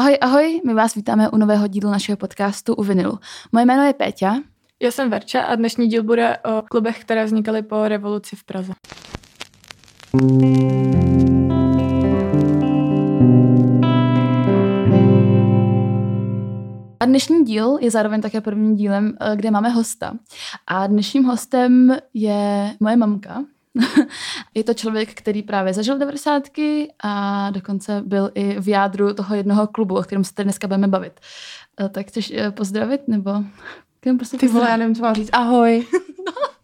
Ahoj, ahoj, my vás vítáme u nového dílu našeho podcastu u Vinilu. Moje jméno je Péťa. Já jsem Verča a dnešní díl bude o klubech, které vznikaly po revoluci v Praze. A dnešní díl je zároveň také prvním dílem, eh, kde máme hosta. A dnešním hostem je moje mamka, je to člověk, který právě zažil devadesátky a dokonce byl i v jádru toho jednoho klubu, o kterém se tady dneska budeme bavit. Eh, tak chceš eh, pozdravit, nebo... Prostě Ty vole, já nevím, co mám říct. Ahoj.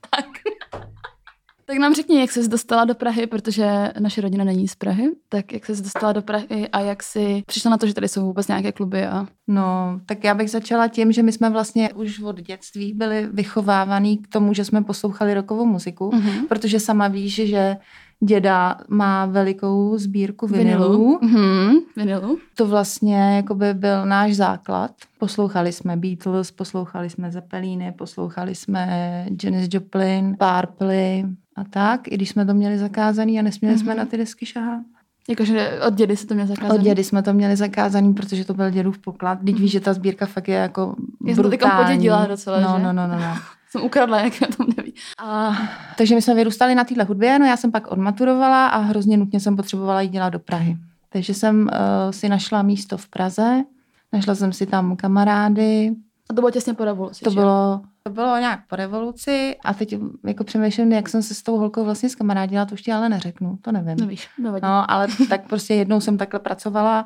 tak. Nám řekni, jak jsi dostala do Prahy, protože naše rodina není z Prahy, tak jak jsi dostala do Prahy a jak jsi přišla na to, že tady jsou vůbec nějaké kluby? A... No, tak já bych začala tím, že my jsme vlastně už od dětství byli vychovávaní k tomu, že jsme poslouchali rokovou muziku, mm-hmm. protože sama víš, že děda má velikou sbírku vinilů. Mm-hmm, vinilu. To vlastně jakoby byl náš základ. Poslouchali jsme Beatles, poslouchali jsme Zeppeliny, poslouchali jsme Janis Joplin, Purple, a tak, i když jsme to měli zakázaný a nesměli mm-hmm. jsme mhm. na ty desky šahat. Jakože od dědy se to měli zakázaný? Od dědy jsme to měli zakázaný, protože to byl dědův poklad. Teď víš, že ta sbírka fakt je jako Já jsem to podědila docela, no, že? No, no, no, no. jsem ukradla, jak já to neví. A, takže my jsme vyrůstali na téhle hudbě, no já jsem pak odmaturovala a hrozně nutně jsem potřebovala jít dělat do Prahy. Takže jsem uh, si našla místo v Praze, našla jsem si tam kamarády. A to bylo těsně po revoluci, To že? bylo to bylo nějak po revoluci a teď jako přemýšlím, jak jsem se s tou holkou vlastně zkamarádila, to už ti ale neřeknu, to nevím. Nevíš, nevadí. No, ale tak prostě jednou jsem takhle pracovala.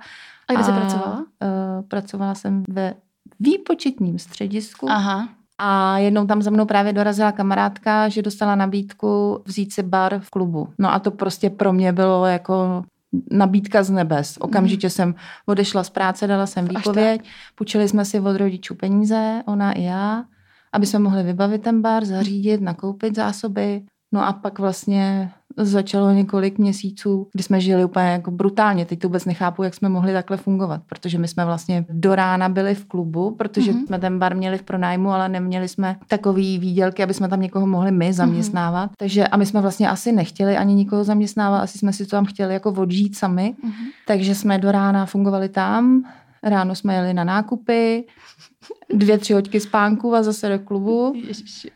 A kde jsi pracovala? Uh, pracovala jsem ve výpočetním středisku. Aha. A jednou tam za mnou právě dorazila kamarádka, že dostala nabídku vzít si bar v klubu. No a to prostě pro mě bylo jako nabídka z nebes. Okamžitě mm. jsem odešla z práce, dala jsem výpověď, půjčili jsme si od rodičů peníze, ona i já aby jsme mohli vybavit ten bar, zařídit, nakoupit zásoby. No a pak vlastně začalo několik měsíců, kdy jsme žili úplně jako brutálně. Teď to vůbec nechápu, jak jsme mohli takhle fungovat, protože my jsme vlastně do rána byli v klubu, protože mm-hmm. jsme ten bar měli v pronájmu, ale neměli jsme takový výdělky, aby jsme tam někoho mohli my zaměstnávat. Mm-hmm. Takže a my jsme vlastně asi nechtěli ani nikoho zaměstnávat, asi jsme si to tam chtěli jako odžít sami. Mm-hmm. Takže jsme do rána fungovali tam, ráno jsme jeli na nákupy, dvě, tři hoďky spánku a zase do klubu. Ježiši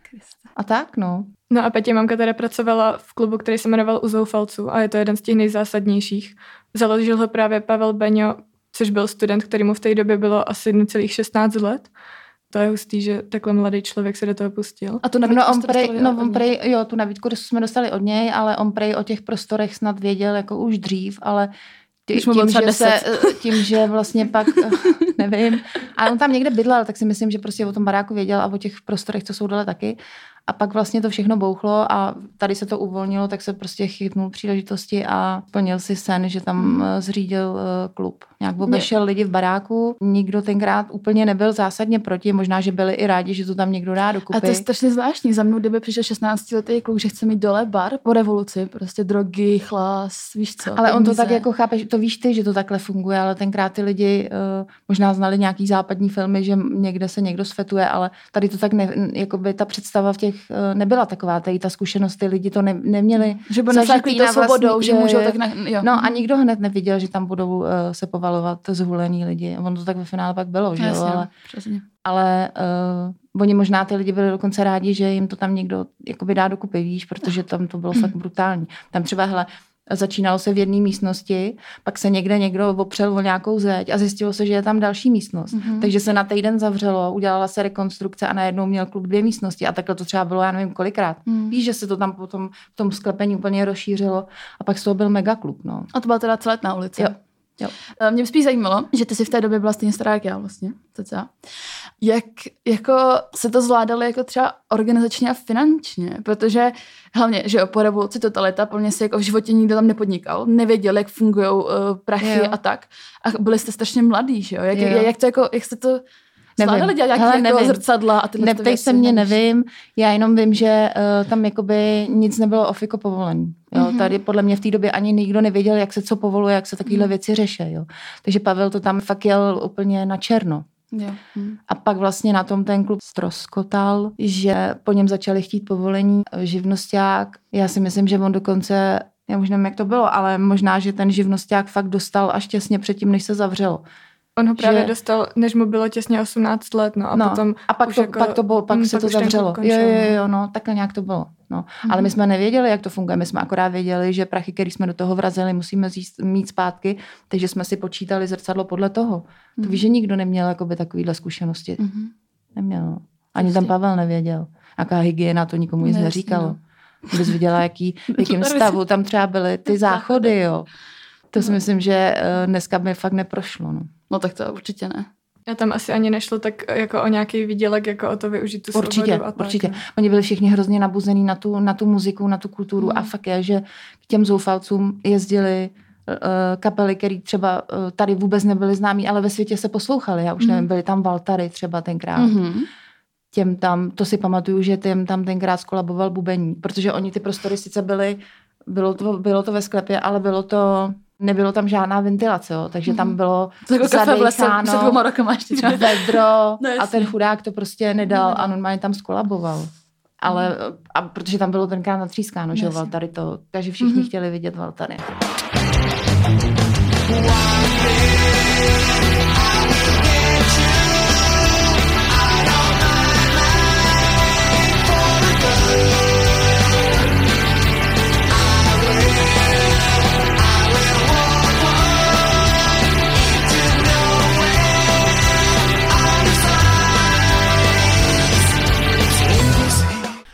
A tak, no. No a Petě mamka teda pracovala v klubu, který se jmenoval U Zoufalců a je to jeden z těch nejzásadnějších. Založil ho právě Pavel Beňo, což byl student, který mu v té době bylo asi 16 let. To je hustý, že takhle mladý člověk se do toho pustil. A tu nabídku no, on prej, no, on prej, jo, tu nabídku jsme dostali od něj, ale on prej o těch prostorech snad věděl jako už dřív, ale tím, tím, že se, tím, že vlastně pak, nevím, a on tam někde bydlel, tak si myslím, že prostě o tom baráku věděl a o těch prostorech, co jsou dole taky. A pak vlastně to všechno bouchlo a tady se to uvolnilo, tak se prostě chytnul příležitosti a plnil si sen, že tam hmm. Eh, zřídil eh, klub. Nějak obešel lidi v baráku, nikdo tenkrát úplně nebyl zásadně proti, možná, že byli i rádi, že to tam někdo dá dokupy. A to je strašně zvláštní. Za mnou, kdyby přišel 16 letý kluk, že chce mít dole bar po revoluci, prostě drogy, chlas, víš co. Ale on to tak jako chápe, to víš ty, že to takhle funguje, ale tenkrát ty lidi uh, možná znali nějaký západní filmy, že někde se někdo svetuje, ale tady to tak ne, jako by ta představa v těch eh, nebyla taková, tady ta zkušenost, ty lidi to ne, neměli. Že by nezaklí to svobodou, že můžou tak na, jo. No a nikdo hned neviděl, že tam budou uh, se povalovat zvolení lidi. Ono to tak ve finále pak bylo, že jo, ale, přesně. ale uh, oni možná ty lidi byli dokonce rádi, že jim to tam někdo jakoby dá dokupy, víš, protože tam to bylo fakt brutální. Tam třeba, hele, Začínalo se v jedné místnosti, pak se někde někdo opřel o nějakou zeď a zjistilo se, že je tam další místnost. Mm-hmm. Takže se na týden zavřelo, udělala se rekonstrukce a najednou měl klub dvě místnosti a takhle to třeba bylo, já nevím kolikrát. Mm. Víš, že se to tam potom v tom sklepení úplně rozšířilo a pak z toho byl megaklub. No. A to byla teda na ulici. Jo. Jo. Eh, mě spíš zajímalo, že ty si v té době byla stejně stará jak já vlastně, cca. Jak jako se to zvládalo jako třeba organizačně a finančně, protože hlavně, že jo, po revoluci totalita, plně si jako v životě nikdo tam nepodnikal, nevěděl, jak fungují uh, prachy jo. a tak. A byli jste strašně mladí, že jo? Jak, jo. jak, to jako, jak jste to Zvládali dělat nějaké jako nevím. zrcadla a tyhle Neptej se mě, nevím. Já jenom vím, že uh, tam jakoby nic nebylo ofiko povolený. Jo? Mm-hmm. Tady podle mě v té době ani nikdo nevěděl, jak se co povoluje, jak se takovéhle mm-hmm. věci řeší. Jo? Takže Pavel to tam fakt jel úplně na černo. Jo. Hmm. A pak vlastně na tom ten klub stroskotal, že po něm začali chtít povolení živnosták. Já si myslím, že on dokonce, já už nevím, jak to bylo, ale možná, že ten živnosták fakt dostal až těsně předtím, než se zavřelo. On ho právě Že- dostal, než mu bylo těsně 18 let, no a no, potom a pak už to, jako- pak to bylo, pak hm, se to ten klub zavřelo. Jo, končil, jo, no. jo, no, takhle nějak to bylo. No. Ale my jsme nevěděli, jak to funguje, my jsme akorát věděli, že prachy, které jsme do toho vrazili, musíme zjíst, mít zpátky, takže jsme si počítali zrcadlo podle toho. To víš, že nikdo neměl jakoby takovýhle zkušenosti. Mhm. Neměl. Ani ten Prostě. Pavel nevěděl. Jaká hygiena, to nikomu nic No, neříkalo. no. Bys viděla, jaký, jakým stavu tam třeba byly ty záchody, jo. To si myslím, že eh, dneska by fakt neprošlo. No. No tak to určitě ne. A tam asi ani nešlo tak jako o nějaký výdělek, jako o to využít tu Určitě, svobodu a tak, určitě. no. Oni byli všichni hrozně nabuzený na tu, na tu muziku, na tu kulturu Hmm. a fakt je, že k těm zoufalcům jezdili uh, kapely, které třeba uh, tady vůbec nebyly známí, ale ve světě se poslouchali. Já už Mhm. nevím, byly tam Valtary třeba tenkrát. Mhm. Těm tam, to si pamatuju, že těm tam tenkrát skolaboval bubení, protože oni ty prostory sice byly, bylo to, bylo to ve sklepě, ale bylo to, nebylo tam žádná ventilace, jo, takže tam Mhm. bylo To jako kafe v lese zadejcháno, před dvouma rokama ještě třeba. vedro No a ten chudák to prostě nedal No. a normálně tam skolaboval. Ale, a protože tam bylo tenkrát natřískáno, že jo, Jasně. Valtary to, takže všichni Mhm. chtěli vidět Valtary.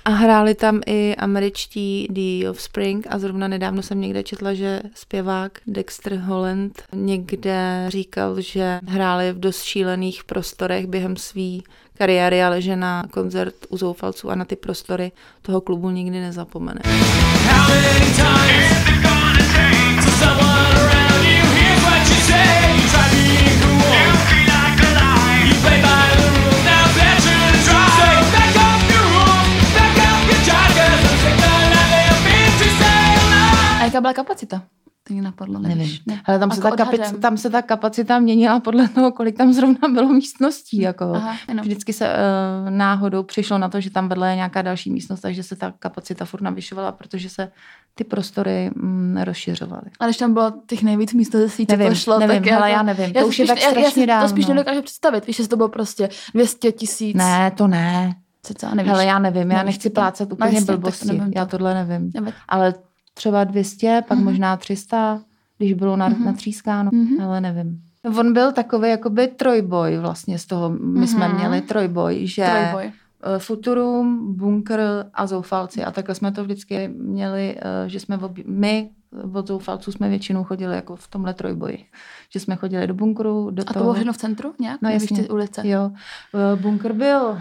A hráli tam i američtí The Offspring a zrovna nedávno jsem někde četla, že zpěvák Dexter Holland někde říkal, že hráli v dost šílených prostorech během své kariéry, ale že na koncert u zoufalců a na ty prostory toho klubu nikdy nezapomene. How many times jaká byla kapacita? To mě napadlo, Nevím. nevíš? Ne. Ale tam se, Jako ta kapic, odhadem. tam se ta kapacita měnila podle toho, kolik tam zrovna bylo místností. Jako. Aha, jenom. Vždycky se uh, náhodou přišlo na to, že tam vedle je nějaká další místnost, takže se ta kapacita furt navyšovala, protože se ty prostory mm, rozšiřovaly. A když tam bylo těch nejvíc míst, ze síce Nevím, to šlo, nevím, tak jako, já nevím, to si už je spíš- tak já, já strašně si dávno. to spíš nedokážu představit, víš, že to bylo prostě 200 tisíc. Ne, to ne. Cca, nevíš. Hele, já nevím, já Nevíš nechci to. plácat No úplně to blbosti. nevím já to. tohle nevím. Nevím. Ale třeba 200, pak Mhm. možná 300, když bylo na, Mhm. natřískáno, Mhm. ale nevím. On byl takový jakoby trojboj vlastně z toho. My jsme Mhm. měli trojboj, že Trojboj. eh, Futurum, Bunker a Zoufalci. A takhle jsme to vždycky měli, eh, že jsme obě, my od Zoufalců jsme většinou chodili jako v tomhle trojboji. Že jsme chodili do bunkru, do A to toho. bylo všechno v centru nějak? No jasně. ulice? Jo. Eh, Bunker byl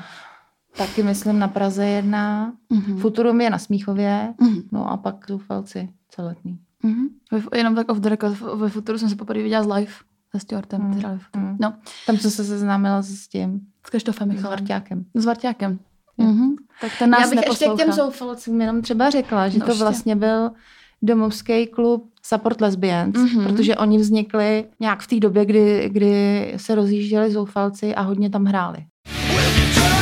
taky, myslím, na Praze jedna. Mhm. Futurum je na Smíchově. Mhm. No a pak Zoufalci celetný. Mhm. Ve- Jenom tak off the record, ve Futuru jsem se poprvé viděla z live se Stuartem. Hráli Futuru. Mhm. No, Tam jsem se seznámila s tím, s Krištofem s Michalem. Varťákem. S Varťákem. Mhm. Tak ten nás Já bych ještě k těm neposlouchá. zoufalcům jenom třeba řekla, že No to ještě. vlastně byl domovský klub Support Lesbians, Mhm. protože oni vznikli nějak v té době, kdy, kdy se rozjížděli zoufalci a hodně tam hráli. Mhm.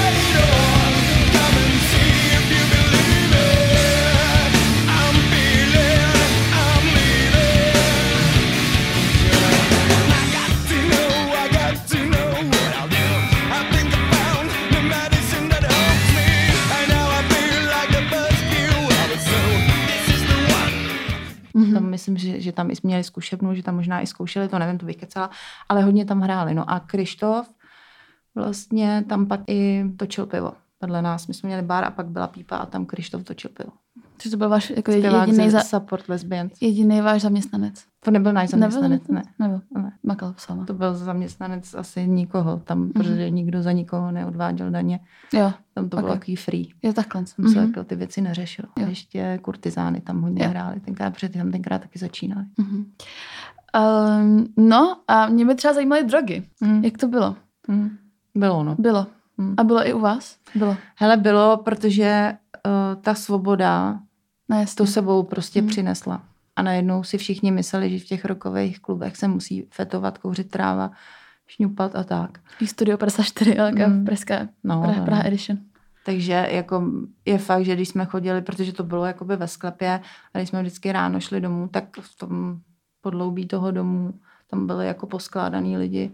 Myslím, že, že tam i měli zkušebnu, že tam možná i zkoušeli, to nevím, to bych kecala, ale hodně tam hráli. No a Krištof vlastně tam pak i točil pivo. Vedle nás, my jsme měli bar a pak byla pípa a tam Krištof točil pivo. Že to byl váš jako jediný, za, Support Lesbians. jediný váš zaměstnanec. To nebyl náš zaměstnanec, ne. Nebyl. ne. Makal s váma. To byl zaměstnanec asi nikoho, tam, Mhm. protože nikdo za nikoho neodváděl daně. Jo, Tam to bylo Ok. takový free. je takhle. Tam se Mhm. jako ty věci neřešil. A Jo. ještě kurtizány tam hodně Jo. hráli. Tenkrát, protože ty tam tenkrát taky začínali. Mhm. Um, no a mě by třeba zajímaly drogy. Mm. Jak to bylo? Mm. Bylo, no. Bylo. Mm. A bylo i u vás? Bylo. Hele, bylo, protože uh, ta svoboda No jasně. to sebou prostě Mm. přinesla. A najednou si všichni mysleli, že v těch rokových klubech se musí fetovat, kouřit tráva, šňupat a tak. Studio 54, ale Mm. Pražská, No, Praha, no. Praha Edition. Takže jako je fakt, že když jsme chodili, protože to bylo jakoby ve sklepě, a když jsme vždycky ráno šli domů, tak v tom podloubí toho domu tam byli jako poskládaný lidi,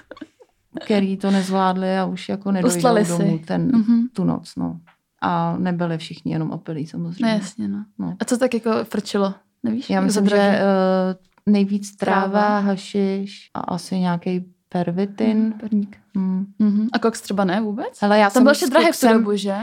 který to nezvládli a už jako nedojdou si. domů ten, Mhm. tu noc, no. A nebyli všichni jenom opilí No samozřejmě. jasně, no. No. A co tak jako frčilo? Nevíš? Já Jako myslím, že uh, nejvíc tráva, Tráva. hašiš a asi nějaký pervitin. Perník. Hmm. Mhm. A koks třeba ne vůbec? Hele, já Tam jsem byl ještě drahý v tu dobu, že?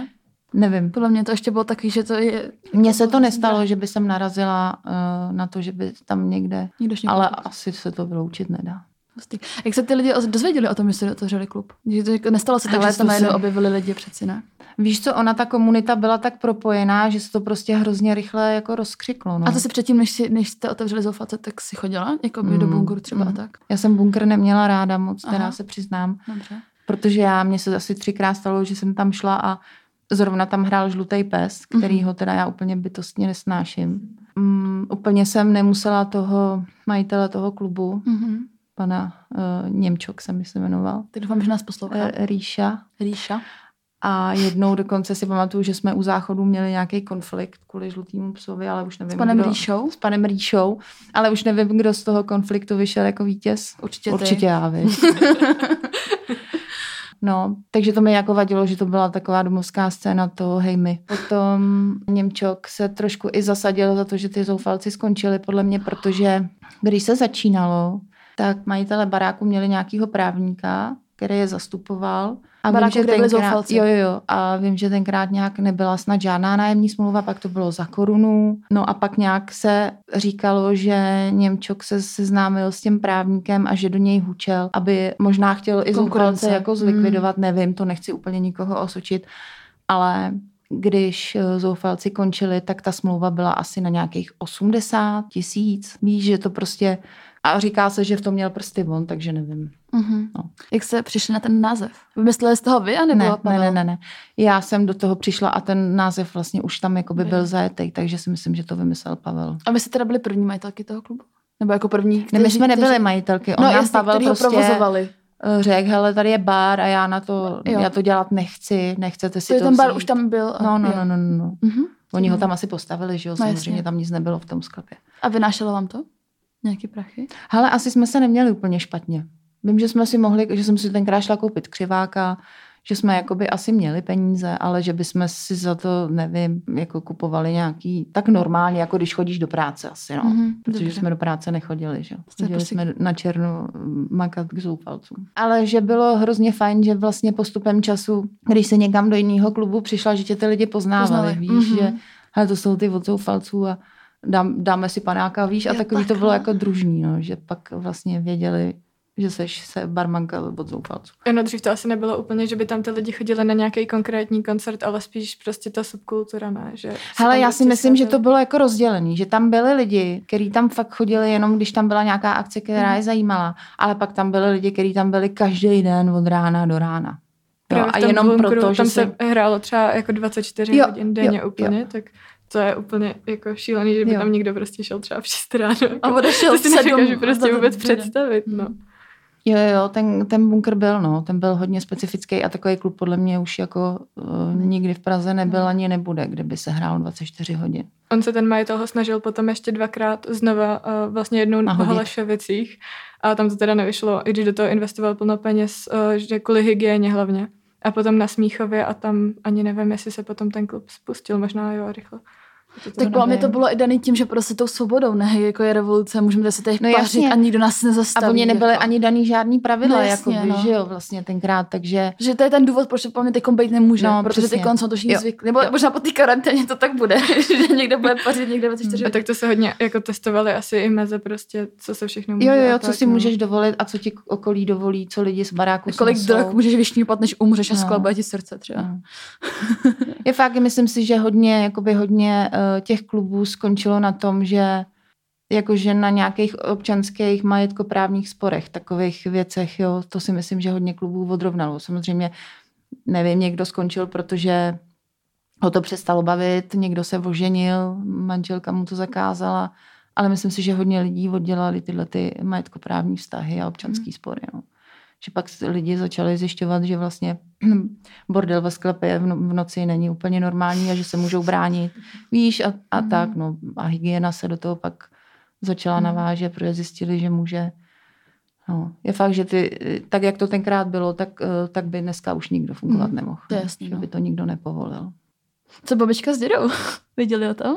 Nevím. Podle mě to ještě bylo takový, že to je... Mně se to bylo nestalo, drahý. že by jsem narazila uh, na to, že by tam někde, ještě ale nekoupil. asi se to vyloučit nedá. Hustý. Jak se ty lidi oz- dozvěděli o tom, že jste otevřeli klub? Že to jako nestalo se tak, Hele, že se to tam najednou jsem- objevili lidi přeci, ne? Víš co, ona ta komunita byla tak propojená, že se to prostě hrozně rychle jako rozkřiklo. No. A to se předtím, než, si, než jste otevřeli Zoufalce, tak si chodila? Jako by do Mm, bunkru třeba mm. tak? Já jsem bunkr neměla ráda moc, teda Aha. se přiznám, Dobře. protože já, mně se asi třikrát stalo, že jsem tam šla a zrovna tam hrál žlutý pes, kterýho teda já úplně bytostně nesnáším. Mm, úplně jsem nemusela toho majitele toho klubu, Mhm. pana uh, Němčok se mi se jmenoval, Tak doufám, že nás poslouchá. uh, Ríša. Ríša. A jednou dokonce si pamatuju, že jsme u záchodu měli nějaký konflikt kvůli žlutýmu psovi, ale už nevím, S panem kdo, Ríšou? S panem Ríšou, ale už nevím, kdo z toho konfliktu vyšel jako vítěz. Určitě ty. Určitě já, víš. No, takže to mi jako vadilo, že to byla taková domovská scéna toho hej my. Potom Němčok se trošku i zasadil za to, že ty zoufalci skončili podle mě, protože když se začínalo, tak majitele baráku měli nějakého právníka, který je zastupoval. A Baráku, kde byli tenkrát, jo, jo, jo. A vím, že tenkrát nějak nebyla snad žádná nájemní smlouva, pak to bylo za korunu. No a pak nějak se říkalo, že Němčok se seznámil s tím právníkem a že do něj hučel, aby možná chtěl i zoufalce jako zlikvidovat, nevím, to nechci úplně nikoho osočit, ale když eh, zoufalci končili, tak ta smlouva byla asi na nějakých 80 tisíc. Víš, že to prostě... A říká se, že v tom měl prsty on, takže nevím. Mhm. No. Jak jste přišli na ten název? Vymysleli jste ho vy, anebo Ne, ne, Pavel? ne, ne, ne. Já jsem do toho přišla a ten název vlastně už tam jakoby Byl. byl zajetý, takže si myslím, že to vymyslel Pavel. A vy jste teda byli první majitelky toho klubu? Nebo jako první, Ne, kteří, my jsme nebyli kteří... majitelky, on No nám jasně, Pavel prostě provozovali. eh, řekl, hele, tady je bar a já na to, Jo. já to dělat nechci, nechcete si To to ten bar vzít. už tam byl. No, no, no, no, no, no. Mhm. Oni ho Mhm. tam asi postavili, že jo, No, samozřejmě jasně. tam nic nebylo v tom sklepě. A vynášelo vám to? Nějaký prachy? Hele, asi jsme se neměli úplně špatně. Vím, že jsme si mohli, že jsem si tenkrát šla koupit křiváka, že jsme jakoby asi měli peníze, ale že bychom si za to, nevím, jako kupovali nějaký, tak normálně, jako když chodíš do práce asi, no. Mhm, Protože dobře. jsme do práce nechodili, že? Chodili prostě- jsme na černo mm, makat k zoufalcům. Ale že bylo hrozně fajn, že vlastně postupem času, když se někam do jiného klubu přišla, že tě ty lidi poznávali, Poznali, víš, mhm. že hele, to jsou ty od zoufalců a dám, dáme si panáka, víš, a Jo, takový to bylo takhle. jako družní, no, že pak vlastně věděli, že seš se barmanka od zoufalců. No dřív to asi nebylo úplně, že by tam ty lidi chodili na nějaký konkrétní koncert, ale spíš prostě ta subkultura, ne? Že Hele, já si myslím, že to bylo jako rozdělený, že tam byli lidi, kteří tam fakt chodili jenom, když tam byla nějaká akce, která Mhm. je zajímala, ale pak tam byli lidi, kteří tam byli každý den od rána do rána. Jo, Právě a jenom bunkru, proto, že tam se... se hrálo třeba jako 24 Jo, hodin denně jo, úplně, jo. tak to je úplně jako šílený, že by Jo. tam někdo prostě šel třeba v 6 ráno. Jako, A odešel to si nedokážu prostě vůbec představit, no. Jo, jo, ten, ten bunkr byl, no, ten byl hodně specifický a takový klub podle mě už jako uh, nikdy v Praze nebyl ani nebude, kde by se hrálo 24 hodin. On se ten majitel ho snažil potom ještě dvakrát znova, uh, vlastně jednou v Nahodit. Holešovicích a tam to teda nevyšlo, i když do toho investoval plno peněz, uh, že kvůli hygieně hlavně. A potom na Smíchově a tam ani nevím, jestli se potom ten klub spustil, možná jo, rychle. Tak To podle mě to bylo i daný tím, že prostě tou svobodou, ne, jako je revoluce, můžeme si tady No jasně. pařit a nikdo nás nezastaví. A oni nebyly jako. ani daný žádný pravidla, No jasně, jako no. že jo, vlastně tenkrát, takže Že to je ten důvod, proč to podle mě teď být nemůže, No, protože ty jsou to všichni Jo. zvyklí. Nebo možná po té karanténě to tak bude, že někde bude pařit, někde 24 A tak to se hodně jako testovali asi i meze prostě, co se všechno může. jo, jo, a jo, co tak, si no. můžeš dovolit a co ti okolí dovolí, co lidi z baráku Kolik snesou. drog můžeš vyšňupat, než umřeš a No. sklabuje ti srdce třeba. No. Je fakt, myslím si, že hodně, jakoby hodně uh, těch klubů skončilo na tom, že jakože na nějakých občanských majetkoprávních sporech, takových věcech, jo, to si myslím, že hodně klubů odrovnalo. Samozřejmě, nevím, někdo skončil, protože ho to přestalo bavit, někdo se oženil, manželka mu to zakázala, ale myslím si, že hodně lidí oddělali tyhle ty majetkoprávní vztahy a občanský spory. No. Že pak lidi začali zjišťovat, že vlastně bordel ve sklepě v, no, v noci není úplně normální a že se můžou bránit. Víš, a, a Mhm. tak, no. A hygiena se do toho pak začala Mhm. navážet, protože zjistili, že může No, je fakt, že ty, tak jak to tenkrát bylo, tak, eh, tak by dneska už nikdo fungovat Mm, nemohl. to je no, jasný, Že no. by to nikdo nepovolil. Co babička s dědou? Věděli o tom?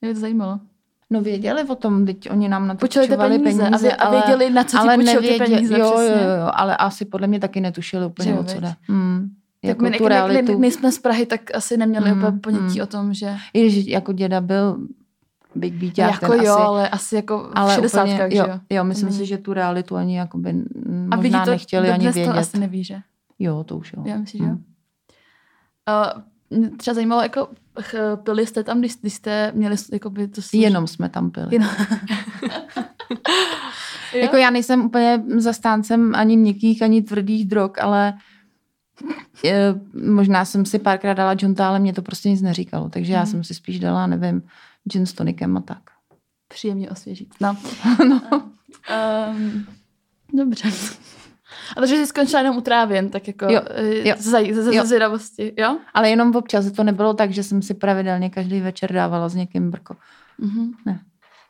Mě to zajímalo. No věděli o tom, teď oni nám na to půjčovali peníze, peníze, a vě- a věděli, na co ti ale nevěděli- peníze, jo, přesně. jo, jo, ale asi podle mě taky netušili úplně, Že jo, o co jde. Hmm. Tak Jako my, tu my, my, realitu. my, jsme z Prahy, tak asi neměli Mm, úplně ponětí mm. o tom, že... I když jako děda byl big beaták, jako ten jo, asi, ale asi jako v ale 60 úplně, že jo, jo? jo, myslím Mm. si, že tu realitu ani jakoby n- A vidí možná to, nechtěli ani vědět. to asi neví, že? Jo, to už jo. Já myslím, že jo. Hmm. Uh, mě třeba zajímalo, jako ch- pili jste tam, když, když jste měli jako by to služ... Jenom jsme tam pili. Jenom. Jako já nejsem úplně zastáncem ani měkkých, ani tvrdých drog, ale je, možná jsem si párkrát dala jointa, ale mě to prostě nic neříkalo. Takže já Mhm. jsem si spíš dala, nevím, gin s tonikem a tak. Příjemně osvěžit. No. no. Um, dobře. A takže jsi skončila jenom u tak jako Jo, eh, jo. ze, ze, ze, Jo. zvědavosti, jo? Ale jenom občas to nebylo tak, že jsem si pravidelně každý večer dávala s někým brko. Mhm. Ne.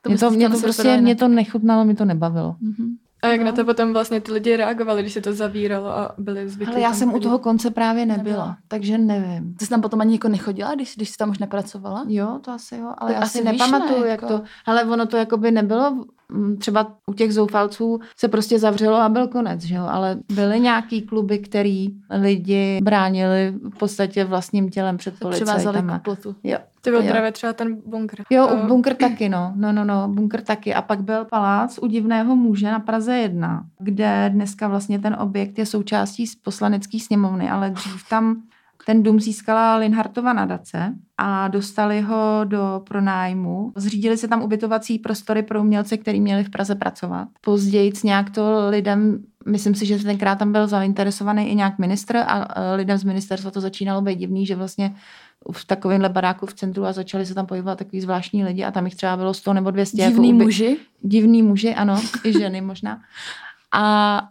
To mě to, mě to prostě, mě to nechutnalo, mě to nebavilo. Mhm. A jak No. na to potom vlastně ty lidi reagovali, když se to zavíralo a byli zvyklí Ale já jsem u toho konce právě nebyla, Nebyla. takže nevím. Ty jsi tam potom ani jako nechodila, když, když jsi tam už nepracovala? Jo, to asi jo, ale Tak já asi si nepamatuju, ne, jak jako- to... Ale ono to jakoby nebylo, mm, třeba u těch zoufalců se prostě zavřelo a byl konec, že jo, ale byly nějaký kluby, který lidi bránili v podstatě vlastním tělem před přivázali policajtama. k plotu. Jo. To byl Jo. právě třeba ten bunkr. Jo, Eh, u bunkr taky, no. No, no, no, bunkr taky. A pak byl palác u divného muže na Praze 1, kde dneska vlastně ten objekt je součástí poslanecké sněmovny, ale dřív tam ten dům získala Linhartova nadace a dostali ho do pronájmu. Zřídili se tam ubytovací prostory pro umělce, který měli v Praze pracovat. Později nějak to lidem, myslím si, že tenkrát tam byl zainteresovaný i nějak ministr a e, lidem z ministerstva to začínalo být divný, že vlastně v takovémhle baráku v centru a začali se tam pohybovat takový zvláštní lidi a tam jich třeba bylo 100 nebo 200. Divný jako uby- muži. divný muži, ano, i ženy možná. A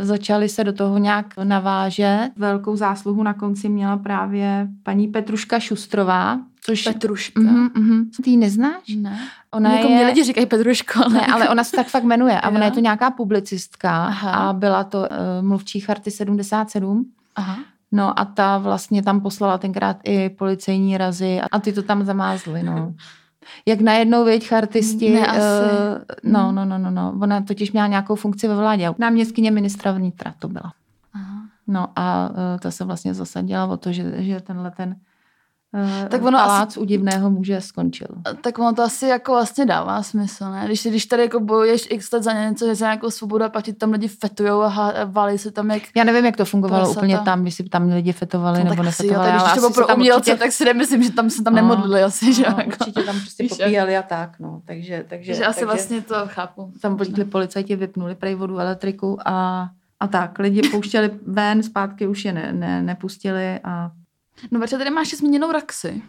začali se do toho nějak navážet. Velkou zásluhu na konci měla právě paní Petruška Šustrová, což... Petruška. Mhm, mhm. Ty ji neznáš? Ne. Ona jako je... mě lidi říkají Petruško, ale... Ne, ale ona se tak fakt jmenuje a ona je to nějaká publicistka Aha. a byla to uh, mluvčí charty 77. Aha. No a ta vlastně tam poslala tenkrát i policejní razy a, a ty to tam zamázly, no. Jak najednou, věď, chartisti. Ne, asi. eh, no, no, no, no, no. Ona totiž měla nějakou funkci ve vládě. Náměstkyně ministra vnitra to byla. Aha. No a uh, ta se vlastně zasadila o to, že, že tenhle ten uh, Tak ono palác asi... u divného muže skončil. Tak ono to asi jako vlastně dává smysl, ne? Když, když tady jako bojuješ x let za něco, za nějakou svobodu a pak ti tam lidi fetujou a, há- a válí se tam jak... Já nevím, jak to fungovalo Prasata. úplně tam, když si tam lidi fetovali No, nebo asi jo, nefetovali. tak když to bylo pro umělce, určitě- tak si nemyslím, že tam se tam No, nemodlili asi, že no, jako. určitě tam prostě popíjeli a tak, no. Takže, takže, Že asi takže vlastně to chápu. tam vlítli policajti, vypnuli prej vodu, elektriku a, a tak. Lidi pouštěli ven, zpátky už je ne, ne, nepustili a No protože tady máš zmíněnou Raxi.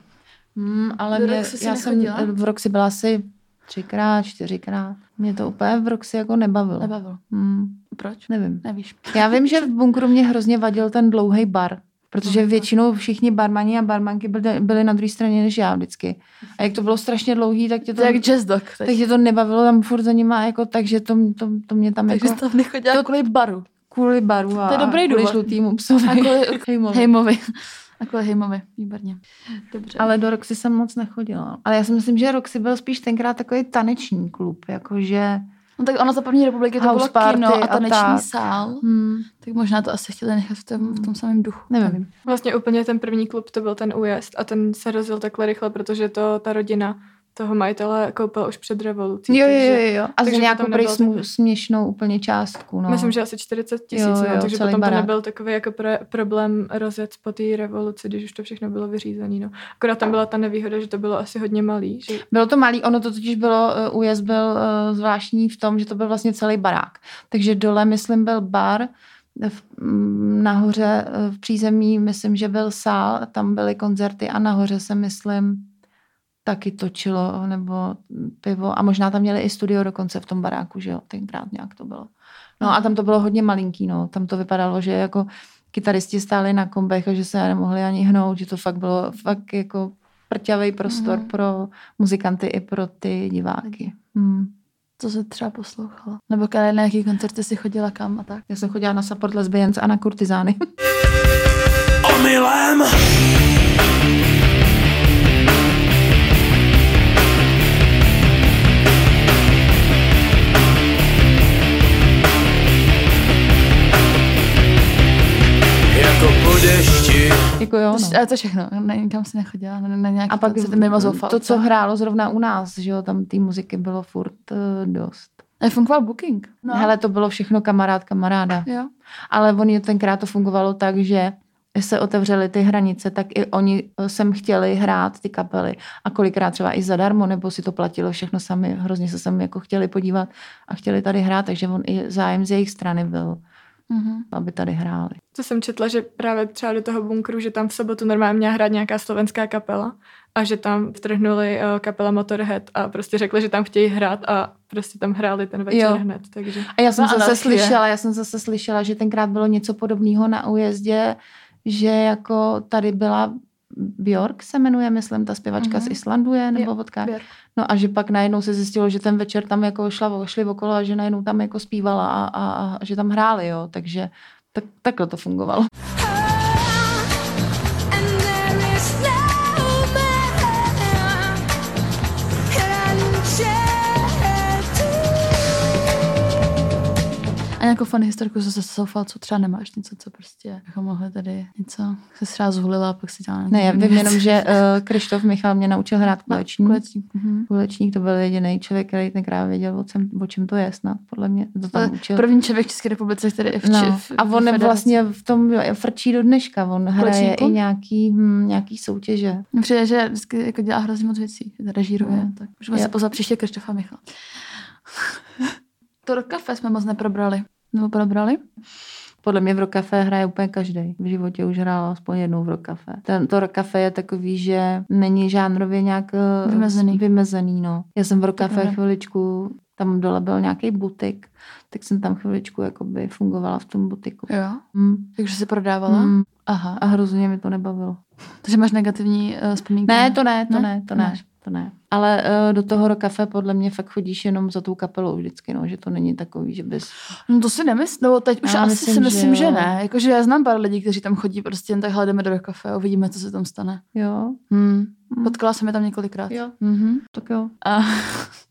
Hmm, ale Do mě, Roxy já jsem v Roxy byla asi třikrát, čtyřikrát. Mě to úplně v Roxy jako nebavilo. Nebavil. Hmm, Proč? nevím. Nevíš. Já vím, že v bunkru mě hrozně vadil ten dlouhý bar. Protože Dlouhý bar. většinou všichni barmani a barmanky byli, byli na druhé straně než já vždycky. A jak to bylo strašně dlouhý, tak tě To jak jazz dog. tak tě to nebavilo tam furt za nima, jako, takže to, to, to mě tam Takže jako jsi tam nechodila to- kvůli baru. kvůli baru a, To je dobrý kvůli důvod. žlutýmu psovi. A kvůli Hejmovi. Hejmovi. A kvůli Hejmovi. Výborně. Dobře. Ale do Roxy jsem moc nechodila. Ale já si myslím, že Roxy byl spíš tenkrát takový taneční klub, jakože... No tak ono za první republiky to bylo party kino a a taneční tak. sál. Hmm, Tak možná to asi chtěli nechat v tom, v tom samém duchu. nevím. Vlastně úplně ten první klub to byl ten újezd a ten se rozjel takhle rychle, protože to ta rodina toho majitele koupila už před revolucí. Jo, jo, takže- jo, jo. A za takže nějakou prej tak- směšnou úplně částku. No. Myslím, že asi 40 tisíc, Jo, no, takže potom barák. to nebyl takový jako pro, problém rozjet po té revoluci, když už to všechno bylo vyřízené. No. Akorát tam byla ta nevýhoda, že to bylo asi hodně malý. Že... Bylo to malý, ono to totiž bylo, uh, újezd byl uh, zvláštní v tom, že to byl vlastně celý barák. Takže dole, myslím, byl bar, v, mm, nahoře eh, v přízemí, myslím, že byl sál, tam byly koncerty a nahoře se, myslím, taky točilo, nebo pivo a možná tam měli i studio dokonce v tom baráku, že jo, tenkrát nějak to bylo. No a tam to bylo hodně malinký, no, tam to vypadalo, že jako kytaristi stáli na kombech a že se nemohli ani hnout, že to fakt bylo fakt jako prťavý prostor Mhm. pro muzikanty i pro ty diváky. Hmm. Co se třeba poslouchala? Nebo na jaký koncerty si chodila kam a tak? Já jsem chodila na support lesbians a na kurtizány. Omylem jako jo, no. To, ale to všechno, ne, nikam si nechodila, na, na nějaký A pak koncerty mimo zoufalce. to, co hrálo zrovna u nás, že jo, tam té muziky bylo furt uh, dost. A fungoval booking. No. Hele, to bylo všechno kamarád, kamaráda. Jo. Ale oni tenkrát to fungovalo tak, že se otevřely ty hranice, tak i oni sem chtěli hrát ty kapely. A kolikrát třeba i zadarmo, nebo si to platilo všechno sami. Hrozně se sem jako chtěli podívat a chtěli tady hrát, takže on i zájem z jejich strany byl, Mhm. aby tady hráli. To jsem četla, že právě třeba do toho bunkru, že tam v sobotu normálně měla hrát nějaká slovenská kapela a že tam vtrhnuli uh, kapela Motorhead a prostě řekli, že tam chtějí hrát a prostě tam hráli ten večer Jo. hned, takže... A já jsem No, zase slyšela, já jsem zase slyšela, že tenkrát bylo něco podobného na újezdě, že jako tady byla Björk se jmenuje, myslím, ta zpěvačka Mhm. z Islandu je, nebo Jo. Björk. No a že pak najednou se zjistilo, že ten večer tam jako šla, šli okolo a že najednou tam jako zpívala a, a, a že tam hráli, jo, takže tak, takhle to fungovalo. Nějakou funny historku ze soufalců třeba nemáš něco, co prostě jako mohli tady něco, se třeba zhulila a pak si dělala Ne, já vím jenom, že uh, Krištof Michal mě naučil hrát kulečník. Kulečník, mhm. Kulečník to byl jediný člověk, který tenkrát věděl, o čem, o čem to je snad, podle mě. To tam učil. První člověk v České republice, který je v, No, či- v a on federaci. vlastně v tom frčí do dneška. On hraje Kulečníku? i nějaký, hm, nějaký soutěže. Přijde, že vždycky jako dělá hrozně moc věcí, režíruje. No. Tak můžeme Jo. se pozvat příště Krištofa Michal. to do kafe jsme moc neprobrali. Nebo probrali? Podle mě v Rock Café hraje úplně každý. V životě už hrál aspoň jednou v Rock Café. Ten, to Rock Café je takový, že není žánrově nějak eh, Vymezený. vymezený no. Já jsem v pravda. chviličku, tam dole byl nějaký butik, tak jsem tam chviličku jakoby fungovala v tom butiku. Jo. Hm. Takže si prodávala? Hm. Aha. A hrozně mi to nebavilo. Takže máš negativní uh, vzpomínky? Ne, to ne, to Ne? ne, to To ne. To ne. Ale uh, do toho Café podle mě fakt chodíš jenom za tou kapelou vždycky, no, že to není takový, že bys... No to si nemyslím, nebo teď už Já asi myslím, si myslím, že že, ne. Jakože já znám pár lidí, kteří tam chodí prostě jen tak hledeme do kafe a uvidíme, co se tam stane. Jo, Hmm. Hm. Potkala jsem je tam několikrát. jo, Mhm. tak jo. A...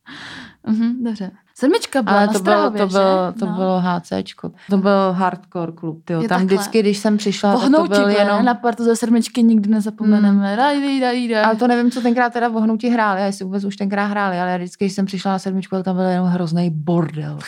mhm, dobře. Sedmička byla Ale to bylo, to bylo, to no. bylo HCčko. To byl hardcore klub, tyjo. Je Tam takhle. vždycky, když jsem přišla, tak to byl jenom... na partu ze sedmičky nikdy nezapomeneme. Hmm. Daj, daj, daj. Ale to nevím, co tenkrát teda vohnutí hráli, jestli vůbec už tenkrát hráli, ale já vždycky, když jsem přišla na sedmičku, tak tam byl jenom hrozný bordel.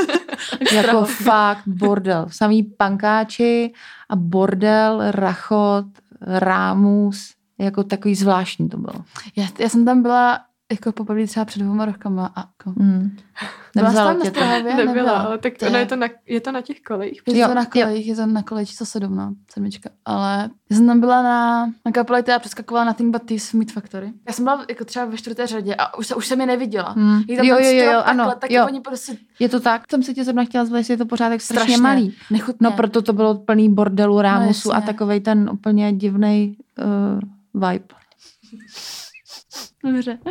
jako fakt bordel. Samý pankáči a bordel, rachot, rámus, jako takový zvláštní to bylo. Já, já jsem tam byla jako poprvé třeba před dvěma rokama. A jako... Mm. Byla tam na. Strahově? Nebyla, ale tak To ono je- je to na, je to na těch kolejích. Je Jo, to na jo. kolejích, je to na koleji číslo 7, no, sedmička. Ale já jsem tam byla na, na kapele, která přeskakovala Nothing But Thieves v Meat Factory. Já jsem byla jako třeba ve čtvrté řadě a už, se, už jsem je neviděla. Hmm. Jo, tam jo, jo, jo, takhle, ano, tak jo. oni prostě Je to tak? Jsem se tě zrovna chtěla jestli je to pořád tak strašně, strašně malý. nechutně. No proto to bylo plný bordelu, rámusu a jasně. takovej ten úplně divný uh, vibe. Dobře.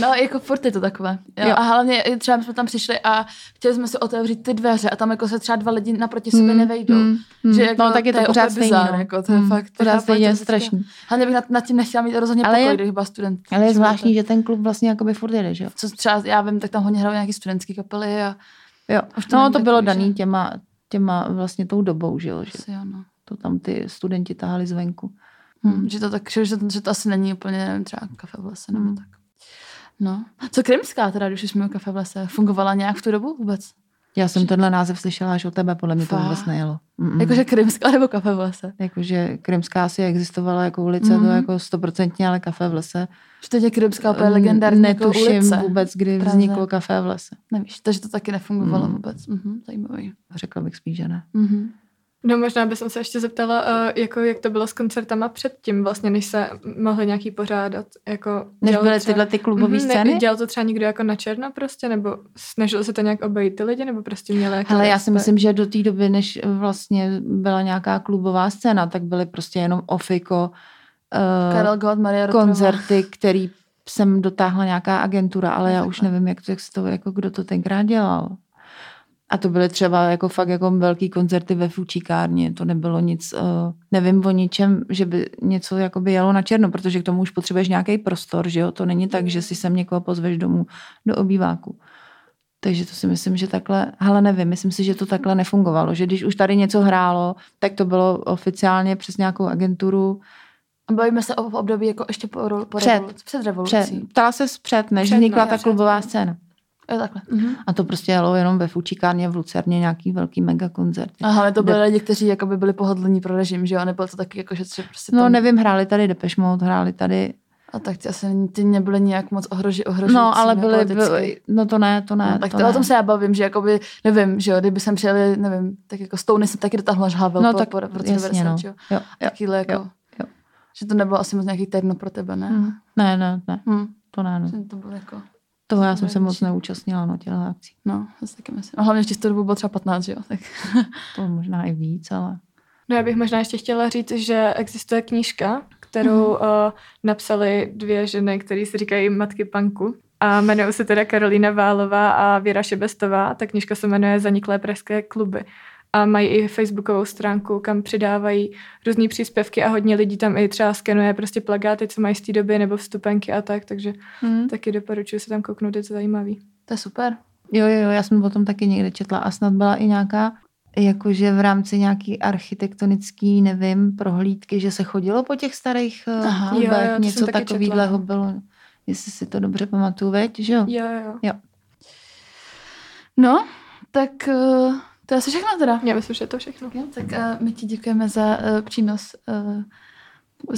No, jako furt je to takové. Jo. Jo. A hlavně i třeba jsme tam přišli a chtěli jsme si otevřít ty dveře a tam jako se třeba dva lidi naproti sebe Hmm, nevejdou. hmm, hmm. Že jako no tak je to, to je pořád bizár, no. jako to je Hmm, fakt- Pořád stejně je je teďka- strašný. Hlavně bych nad, nad tím nechtěla mít rozhodně Ale je- pokoj, když byla student. Ale je zvláštní, že ten klub vlastně jakoby furt jede, že jo? Co třeba, já vím, tak tam hodně hrajou nějaký studentský kapely a Jo. Už to No to bylo daný těma, těma vlastně tou dobou, že jo? Že asi jo, no. to tam ty studenti tahali zvenku. Hmm. Že, to tak, že, to, že to asi není úplně, nevím, třeba kafe v lese nebo Hmm. tak. No. Co Krymská teda, když jsme u kafe v lese, fungovala nějak v tu dobu vůbec? Já jsem tenhle název slyšela až od tebe, podle mě to Fakt? vůbec nejelo. Mm-mm. Jakože Krymská nebo kafe v lese? Jakože Krymská asi existovala jako ulice, Mhm. to jako stoprocentně, ale kafe v lese. Že teď je Krymská úplně Mm, legendární jako Netuším ulice. vůbec, kdy Praze. vzniklo kafe v lese. Nevíš, takže to taky nefungovalo Mm. vůbec. Mhm, zajímavý. Řekla bych spíš, že ne. Mhm. No možná bych se ještě zeptala, uh, jako, jak to bylo s koncertama předtím, vlastně, než se mohly nějaký pořádat. Jako, Než dělal byly třeba- tyhle ty klubové Mhm, scény? Ne, dělal to třeba někdo jako na černo prostě, nebo snažil se to nějak obejít ty lidi, nebo prostě měli jako Hele, já si myslím, že do té doby, než vlastně byla nějaká klubová scéna, tak byly prostě jenom ofiko, uh, Karel Gott, Maria Rotrová. koncerty, který sem dotáhla nějaká agentura, ale já už nevím, jak, to, jak se to, jako kdo to tenkrát dělal. A to byly třeba jako fakt jako velký koncerty ve fučíkárně, to nebylo nic, uh, nevím o ničem, že by něco jakoby jelo na černo, protože k tomu už potřebuješ nějaký prostor, že jo, to není tak, že si sem někoho pozveš domů do obýváku. Takže to si myslím, že takhle, ale nevím, myslím si, že to takhle nefungovalo, že když už tady něco hrálo, tak to bylo oficiálně přes nějakou agenturu, A bavíme se o období jako ještě po, po Před. revoluci. Před revolucí. před, ptala se před, než Před, no, vznikla jo, ta před. klubová scéna. Jo, takhle. Mhm. A to prostě jelo jenom ve Fučíkárně v Lucerně nějaký velký mega koncert. Aha, ale to Kde- lidi, kteří jakoby byli pohodlní pro režim, že jo? A nebylo to taky jako, že třeba prostě No tam... nevím, hráli tady Depeche Mode, hráli tady, A tak ty asi ty nebyly nějak moc ohroži, ohrožující. no ale byly, byly, no to ne, to ne, No, tak to to, ne. o tom se já bavím, že jakoby, nevím, že jo, kdyby jsem přijeli, nevím, tak jako Stony se taky dotáhla žhável No po, tak po, po roce jasně, 90, no. že jo. Jo, jo. Jako, jo, jo. že to nebylo asi moc nějaký terno pro tebe, ne? Hm. Ne, ne, ne, Hm. to ne, no. To bylo jako, Toho já jsem se moc neúčastnila, no, těchto akcí. no, to si taky myslím. A hlavně v tu dobu bylo třeba 15, že jo, tak. To možná i víc, ale... No já bych možná ještě chtěla říct, že existuje knížka, kterou mm-hmm. uh, napsali dvě ženy, které se říkají Matky panku. A jmenují se teda Karolína Válová a Věra Šebestová. Ta knížka se jmenuje Zaniklé pražské kluby. A mají i facebookovou stránku, kam přidávají různé příspěvky a hodně lidí tam i třeba skenuje prostě plagáty, co mají z té doby, nebo vstupenky a tak, takže Hm. taky doporučuji se tam kouknout, je to zajímavý. To je super. Jo, jo, jo, já jsem o tom taky někde četla a snad byla i nějaká, jakože v rámci nějaký architektonický, nevím, prohlídky, že se chodilo po těch starých eh, Aha. klubech, Jo, jo, něco takového bylo, jestli si to dobře pamatuju, veď, že jo? Jo, jo. No, tak uh, to je asi všechno teda. Já myslím, že je to všechno. Jo, tak uh, my ti děkujeme za uh, přínos uh,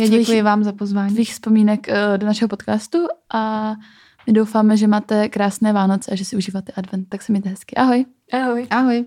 Já děkuji vám za pozvání. tvých vzpomínek uh, do našeho podcastu a my doufáme, že máte krásné Vánoce a že si užíváte advent, tak se mějte hezky. Ahoj. Ahoj. Ahoj.